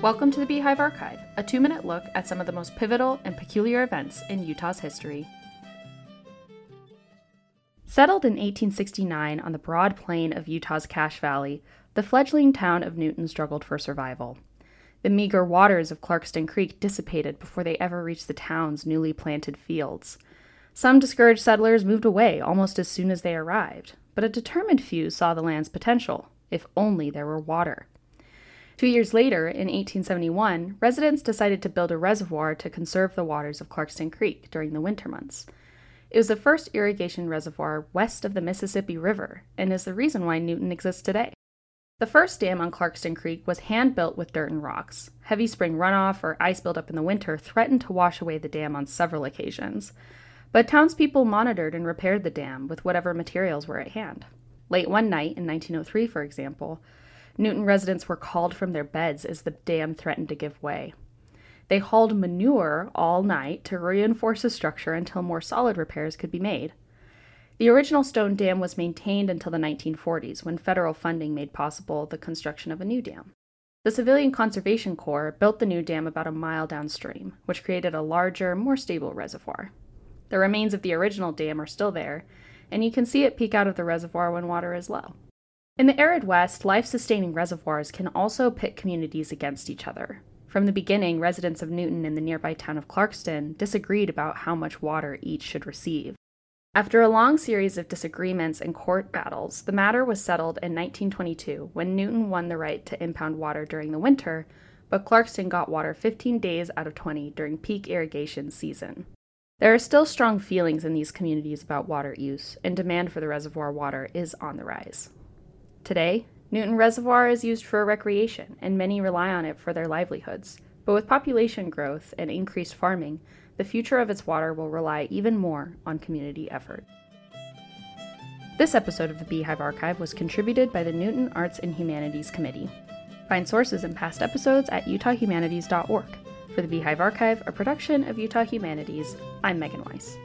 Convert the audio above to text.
Welcome to the Beehive Archive, a two minute look at some of the most pivotal and peculiar events in Utah's history. Settled in 1869 on the broad plain of Utah's Cache Valley, the fledgling town of Newton struggled for survival. The meager waters of Clarkston Creek dissipated before they ever reached the town's newly planted fields. Some discouraged settlers moved away almost as soon as they arrived, but a determined few saw the land's potential, if only there were water. Two years later, in 1871, residents decided to build a reservoir to conserve the waters of Clarkston Creek during the winter months. It was the first irrigation reservoir west of the Mississippi River and is the reason why Newton exists today. The first dam on Clarkston Creek was hand built with dirt and rocks. Heavy spring runoff or ice buildup in the winter threatened to wash away the dam on several occasions. But townspeople monitored and repaired the dam with whatever materials were at hand. Late one night in 1903, for example, Newton residents were called from their beds as the dam threatened to give way. They hauled manure all night to reinforce the structure until more solid repairs could be made. The original stone dam was maintained until the 1940s when federal funding made possible the construction of a new dam. The Civilian Conservation Corps built the new dam about a mile downstream, which created a larger, more stable reservoir. The remains of the original dam are still there, and you can see it peek out of the reservoir when water is low. In the arid West, life sustaining reservoirs can also pit communities against each other. From the beginning, residents of Newton and the nearby town of Clarkston disagreed about how much water each should receive. After a long series of disagreements and court battles, the matter was settled in 1922 when Newton won the right to impound water during the winter, but Clarkston got water 15 days out of 20 during peak irrigation season. There are still strong feelings in these communities about water use, and demand for the reservoir water is on the rise. Today, Newton Reservoir is used for recreation, and many rely on it for their livelihoods. But with population growth and increased farming, the future of its water will rely even more on community effort. This episode of the Beehive Archive was contributed by the Newton Arts and Humanities Committee. Find sources and past episodes at utahhumanities.org. For the Beehive Archive, a production of Utah Humanities, I'm Megan Weiss.